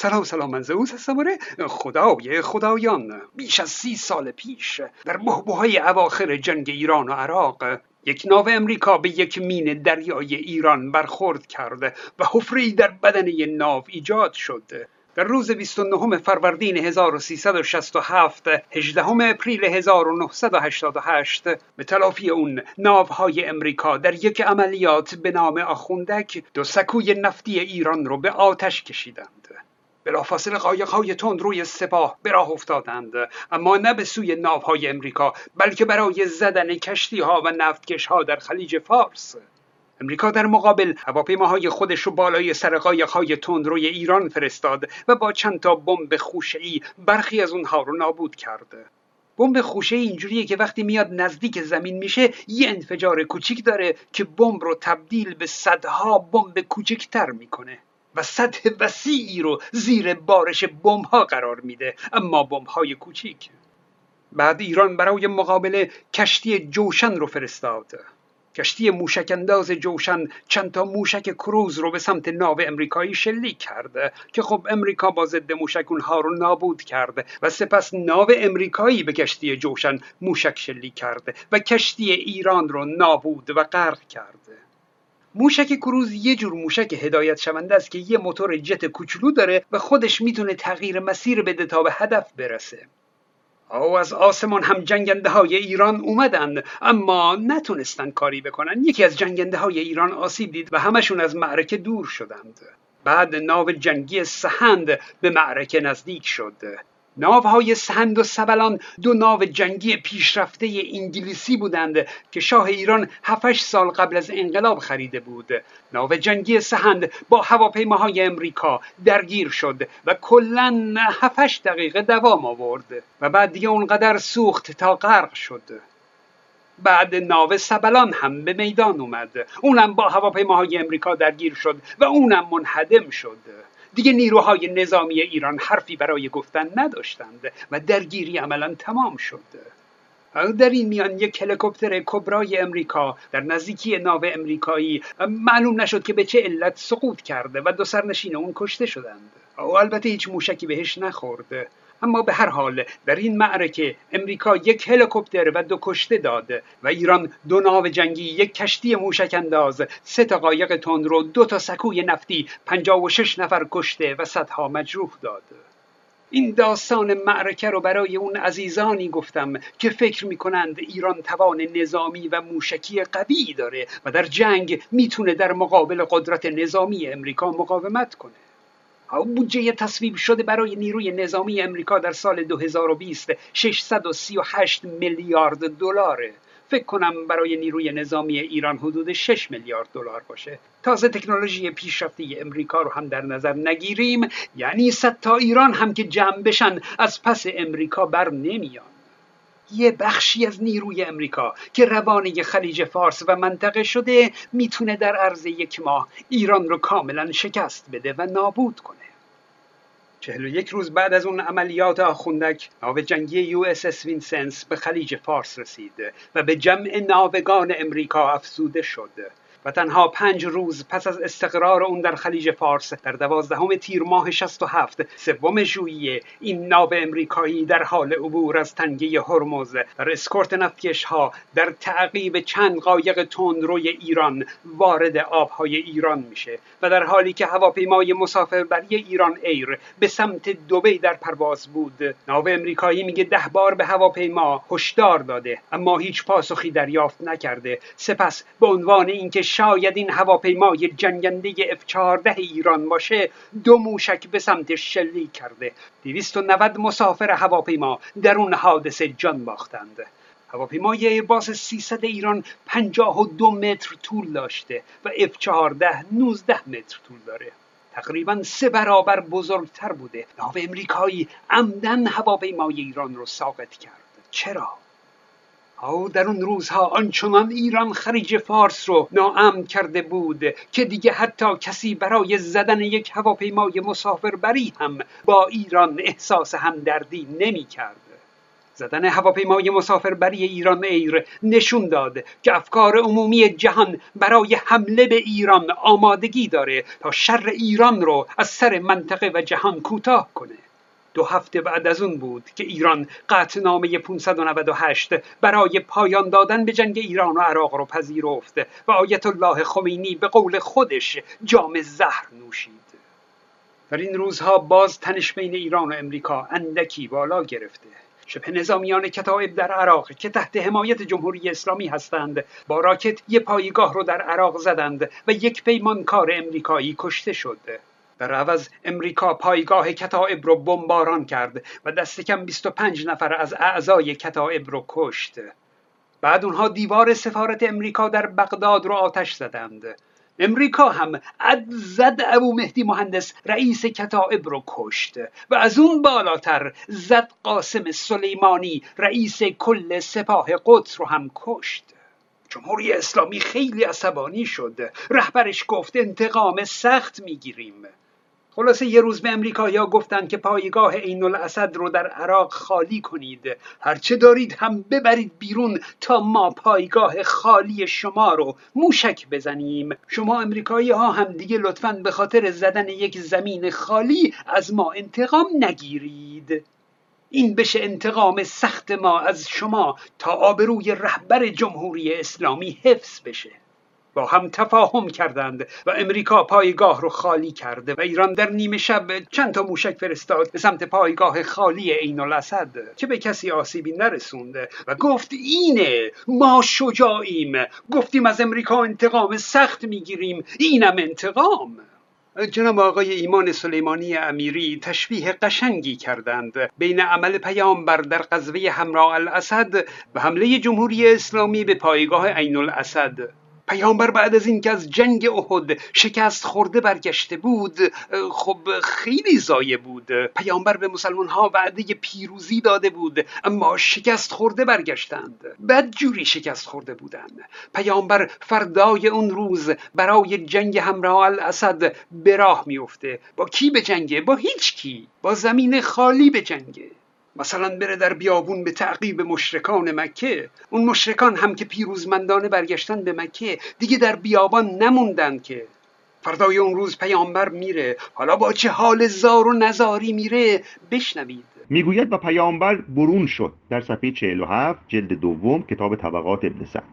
سلام سلام من زئوس هستم آره خدای خدایان. بیش از سی سال پیش در بحبوهای اواخر جنگ ایران و عراق یک ناو امریکا به یک مین دریای ایران برخورد کرد و حفره در بدن ناو ایجاد شد. در روز 29 فروردین 1367 18 اپریل 1988 به تلافی اون ناوهای امریکا در یک عملیات به نام آخوندک دو سکوی نفتی ایران رو به آتش کشیدند. بلافاصله قایقهای تند روی سپاه به راه افتادند. اما نه به سوی ناوهای امریکا بلکه برای زدن کشتی ها و نفتکش ها در خلیج فارس. امریکا در مقابل هواپیماهای خودش رو بالای سر قایقهای تندروی ایران فرستاد و با چند تا بمب ای برخی از اونها رو نابود کرد. بمب خوشه اینجوریه که وقتی میاد نزدیک زمین میشه یه انفجار کوچیک داره که بمب رو تبدیل به صدها بمب کوچکتر می‌کنه. و سطح وسیعی رو زیر بارش بمب ها قرار میده. اما بمب های کوچیک. بعد ایران برای مقابله کشتی جوشن رو فرستاد. کشتی موشک انداز جوشن چند تا موشک کروز رو به سمت ناو امریکایی شلیک کرد که خب امریکا با ضد موشک اونها رو نابود کرد و سپس ناو امریکایی به کشتی جوشن موشک شلیک کرد و کشتی ایران رو نابود و غرق کرد. موشک کروز یه جور موشک هدایت شونده است که یه موتور جت کوچولو داره و خودش می‌تونه تغییر مسیر بده تا به هدف برسه. او از آسمان هم جنگنده های ایران اومدن اما نتونستن کاری بکنن یکی از جنگنده های ایران آسیب دید و همشون از معرکه دور شدند. بعد ناو جنگی سهند به معرکه نزدیک شد. ناوهای سهند و سبلان دو ناو جنگی پیشرفته انگلیسی بودند که شاه ایران 7 سال قبل از انقلاب خریده بود. ناو جنگی سهند با هواپیماهای امریکا درگیر شد و کلا 7 دقیقه دوام آورد و بعد دیگه اونقدر سوخت تا غرق شد. بعد ناو سبلان هم به میدان اومد. اونم با هواپیماهای امریکا درگیر شد و اونم منهدم شد. دیگه نیروهای نظامی ایران حرفی برای گفتن نداشتند و درگیری عملا تمام شد. در این میان یک هلیکوپتر کبرای امریکا در نزدیکی ناو امریکایی معلوم نشد که به چه علت سقوط کرده و دو سرنشین اون کشته شدند. او البته هیچ موشکی بهش نخورد. اما به هر حال در این معرکه امریکا یک هلیکوپتر و دو کشته داد و ایران دو ناو جنگی یک کشتی موشک انداز سه تا قایق تندرو دو تا سکوی نفتی پنجاه و شش نفر کشته و صدها مجروح داد. این داستان معرکه رو برای اون عزیزانی گفتم که فکر می‌کنند ایران توان نظامی و موشکی قوی داره و در جنگ می‌تونه در مقابل قدرت نظامی امریکا مقاومت کنه. بودجه تصویب شده برای نیروی نظامی امریکا در سال 2020 638 میلیارد دلاره فکر کنم برای نیروی نظامی ایران حدود 6 میلیارد دلار باشه تازه تکنولوژی پیشرفته امریکا رو هم در نظر نگیریم یعنی صد تا ایران هم که جمع بشن از پس امریکا بر نمیان یه بخشی از نیروی امریکا که روانه خلیج فارس و منطقه شده می‌تونه در عرض یک ماه ایران رو کاملا شکست بده و نابود کنه. چهل و یک روز بعد از اون عملیات آخوندک ناو جنگی USS وینسنس به خلیج فارس رسید و به جمع ناوگان امریکا افزوده شد. تنها پنج روز پس از استقرار اون در خلیج فارس در دوازدهم تیر ماه 67 سوم ژوئیه این ناو امریکایی در حال عبور از تنگه هرمز در اسکورت نفتکش ها در تعقیب چند قایق تندروی ایران وارد آبهای ایران میشه و در حالی که هواپیمای مسافربری ایران ایر به سمت دوبی در پرواز بود ناو امریکایی میگه ده بار به هواپیما هشدار داده اما هیچ پاسخی دریافت نکرده. سپس به عنوان اینکه شاید این هواپیمای جنگنده F-14 ایران باشه دو موشک به سمت شلیک کرده. 290 مسافر هواپیما در اون حادثه جان باختند. هواپیمای ایرباس 300 ایران 52 متر طول داشته و F-14 19 متر طول داره. تقریبا سه برابر بزرگتر بوده. ناو امریکایی عمدن هواپیمای ایران رو ساقط کرد. چرا؟ او در اون روزها آنچنان ایران خلیج فارس رو ناامن کرده بود که دیگه حتی کسی برای زدن یک هواپیمای مسافربری هم با ایران احساس همدردی نمی کرد. زدن هواپیمای مسافربری ایران ایر نشون داد که افکار عمومی جهان برای حمله به ایران آمادگی داره تا شر ایران رو از سر منطقه و جهان کوتاه کنه دو هفته بعد از اون بود که ایران قطعنامه 598 برای پایان دادن به جنگ ایران و عراق رو پذیرفت و آیت الله خمینی به قول خودش جام زهر نوشید. در این روزها باز تنش بین ایران و امریکا اندکی بالا گرفته. شبه نظامیان کتایب در عراق که تحت حمایت جمهوری اسلامی هستند با راکت یک پایگاه رو در عراق زدند و یک پیمانکار امریکایی کشته شد. در عوض امریکا پایگاه کتائب رو بمباران کرد و دست کم 25 نفر از اعضای کتائب رو کشت. بعد اونها دیوار سفارت امریکا در بغداد رو آتش زدند. امریکا هم زد ابو مهدی مهندس رئیس کتائب رو کشت و از اون بالاتر زد قاسم سلیمانی رئیس کل سپاه قدس رو هم کشت. جمهوری اسلامی خیلی عصبانی شد. رهبرش گفت انتقام سخت می‌گیریم. خلاصه یه روز به امریکایی گفتن که پایگاه عین الاسد رو در عراق خالی کنید. هرچه دارید هم ببرید بیرون تا ما پایگاه خالی شما رو موشک بزنیم. شما امریکایی ها هم دیگه لطفا به خاطر زدن یک زمین خالی از ما انتقام نگیرید. این بشه انتقام سخت ما از شما تا آبروی رهبر جمهوری اسلامی حفظ بشه. با هم تفاهم کردند و امریکا پایگاه رو خالی کرده و ایران در نیمه شب چند تا موشک فرستاد به سمت پایگاه خالی عین الاسد که به کسی آسیبی نرسونده و گفت اینه ما شجاعیم. گفتیم از امریکا انتقام سخت می‌گیریم. اینم انتقام. جناب آقای ایمان سلیمانی امیری تشبیه قشنگی کردند بین عمل پیامبر در قضوه همراه الاسد و حمله جمهوری اسلامی به پایگاه عین الاسد. پیامبر بعد از اینکه از جنگ احد شکست خورده برگشته بود خب خیلی زایه بود. پیامبر به مسلمان ها وعده پیروزی داده بود اما شکست خورده برگشتند. بد جوری شکست خورده بودند پیامبر فردای اون روز برای جنگ همراه الاسد به راه میفته با کی به جنگه؟ با هیچ کی. با زمین خالی به جنگه. مثلا بره در بیابون به تعقیب مشرکان مکه. اون مشرکان هم که پیروزمندانه برگشتن به مکه دیگه در بیابان نموندن که. فردای اون روز پیامبر میره. حالا با چه حال زار و نزاری میره؟ بشنوید. می‌گوید و پیامبر برون شد در صفحه 47 جلد دوم کتاب طبقات ابن سعد.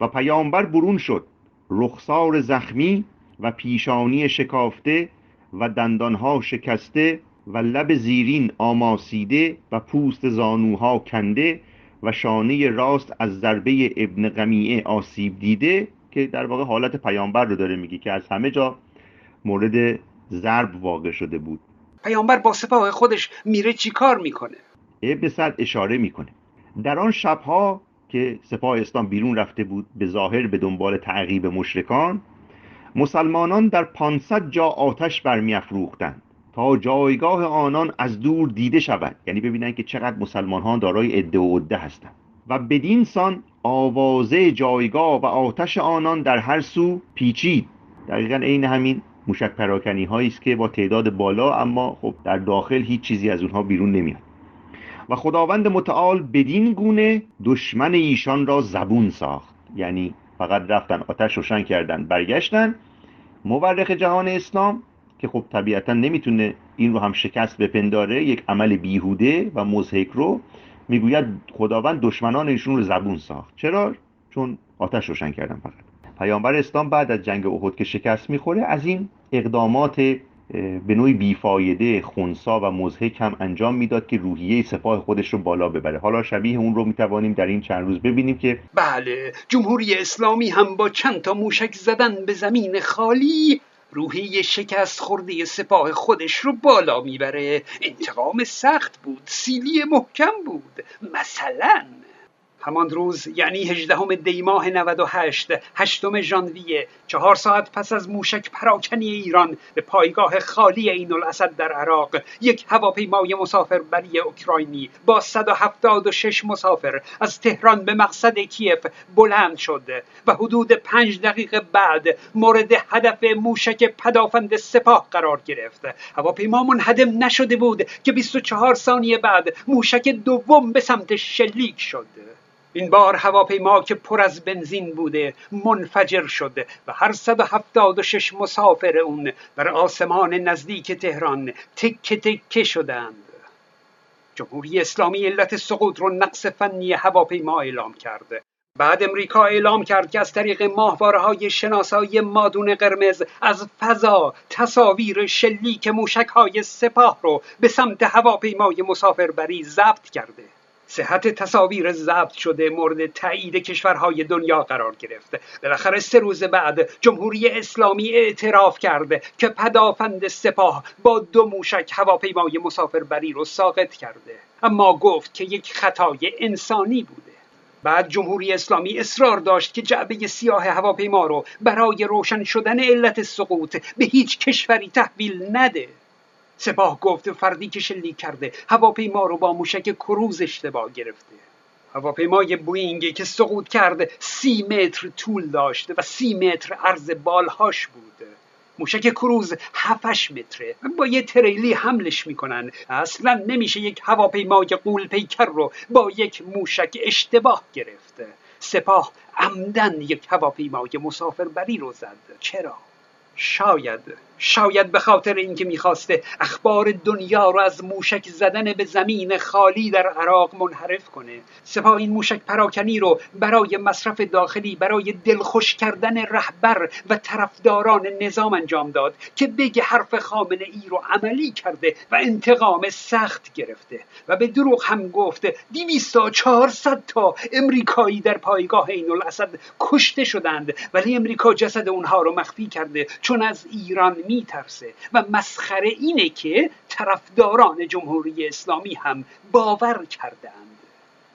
و پیامبر برون شد رخسار زخمی و پیشانی شکافته و دندانها شکسته و لب زیرین آماسیده و پوست زانوها کنده و شانه راست از ضربه ابن قمیعه آسیب دیده که در واقع حالت پیامبر رو داره میگی که از همه جا مورد ضرب واقع شده بود. پیامبر با سپاه خودش میره چی کار می‌کنه؟ ابن سعد اشاره می‌کنه. در آن شبها که سپاه اسلام بیرون رفته بود به ظاهر به دنبال تعقیب مشرکان مسلمانان در 500 جا آتش برمیافروختند. تا جایگاه آنان از دور دیده شود. یعنی ببینن که چقدر مسلمان ها دارای عده و عده هستند و بدین سان آوازه جایگاه و آتش آنان در هر سو پیچید. دقیقا عین همین موشک پراکنی هایی است که با تعداد بالا اما خب در داخل هیچ چیزی از اونها بیرون نمیاد. و خداوند متعال بدین گونه دشمن ایشان را زبون ساخت. یعنی فقط رفتن آتش روشن کردن برگشتن. مورخ جهان اسلام که خب طبیعتا نمی‌تونه این رو هم شکست بپنداره یک عمل بیهوده و مزهک رو می‌گوید خداوند دشمنان ایشون رو زبون ساخت. چرا؟ چون آتش روشن کردن فقط. پیامبر اسلام بعد از جنگ احد که شکست می‌خوره از این اقدامات به نوعی بیفایده خونسا و مزهک هم انجام می‌داد که روحیه سپاه خودش رو بالا ببره. حالا شبیه اون رو می‌توانیم در این چند روز ببینیم که بله جمهوری اسلامی هم با چند تا موشک زدن به زمین خالی روحی شکست خورده سپاه خودش رو بالا می‌بره. انتقام سخت بود سیلی محکم بود. مثلا همان روز یعنی هجدهم دی ماه 98 هشتم ژانویه چهار ساعت پس از موشک پراکنی ایران به پایگاه خالی عین الاسد در عراق یک هواپیمای مسافربری اوکراینی با 176 مسافر از تهران به مقصد کیف بلند شد و حدود پنج دقیقه بعد مورد هدف موشک پدافند سپاه قرار گرفت. هواپیما منهدم نشده بود که 24 ثانیه بعد موشک دوم به سمت شلیک شد. این بار هواپیما که پر از بنزین بوده منفجر شد و هر 176 مسافر اون در آسمان نزدیک تهران تکه تکه شدند. جمهوری اسلامی علت سقوط رو نقص فنی هواپیما اعلام کرد. بعد امریکا اعلام کرد که از طریق ماهواره های شناسایی مادون قرمز از فضا تصاویر شلیک موشک های سپاه رو به سمت هواپیمای مسافربری ضبط کرده. صحت تصاویر ضبط شده مورد تایید کشورهای دنیا قرار گرفت بالاخره سه روز بعد جمهوری اسلامی اعتراف کرده که پدافند سپاه با دو موشک هواپیمای مسافربری رو ساقط کرده. اما گفت که یک خطای انسانی بوده. بعد جمهوری اسلامی اصرار داشت که جعبه سیاه هواپیما رو برای روشن شدن علت سقوط به هیچ کشوری تحویل نده. سپاه گفت فردی که شلیک کرده. هواپیما رو با موشک کروز اشتباه گرفته. هواپیمای بوینگی که سقوط کرده سی متر طول داشته و سی متر عرض بالهاش بوده. موشک کروز هفتش متره. با یه تریلی حملش می‌کنن. اصلا نمیشه یک هواپیمای قول پیکر رو با یک موشک اشتباه گرفته. سپاه عمدن یک هواپیمای مسافربری رو زد. چرا؟ شاید شاید به خاطر اینکه می‌خواسته اخبار دنیا رو از موشک زدن به زمین خالی در عراق منحرف کنه. سپاه این موشک پراکنی رو برای مصرف داخلی برای دلخوش کردن رهبر و طرفداران نظام انجام داد که بگه حرف خامنه ای رو عملی کرده و انتقام سخت گرفته و به دروغ هم گفته دیویستا چهارصد تا امریکایی در پایگاه عین الاسد کشته شدند ولی امریکا جسد اونها رو مخفی کرده چون از ایران میترسه. و مسخره اینه که طرفداران جمهوری اسلامی هم باور کردند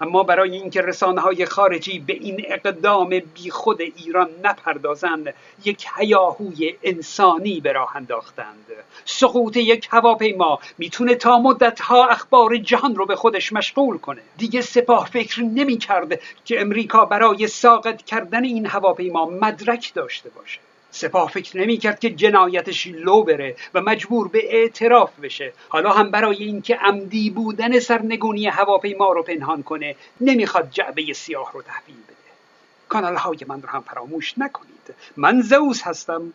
اما برای اینکه رسانه های خارجی به این اقدام بیخود ایران نپردازند یک هیاهوی انسانی به راه انداختند. سقوط یک هواپیما می‌تونه تا مدت ها اخبار جهان رو به خودش مشغول کنه. دیگه سپاه فکر نمی‌کرد که امریکا برای ساقط کردن این هواپیما مدرک داشته باشه. سپاه فکر نمی کرد که جنایتش لو بره و مجبور به اعتراف بشه. حالا هم برای اینکه عمدی بودن سرنگونی هواپیما رو پنهان کنه نمی‌خواد جعبه سیاه رو تحویل بده. کانال های من رو هم فراموش نکنید. من زوس هستم.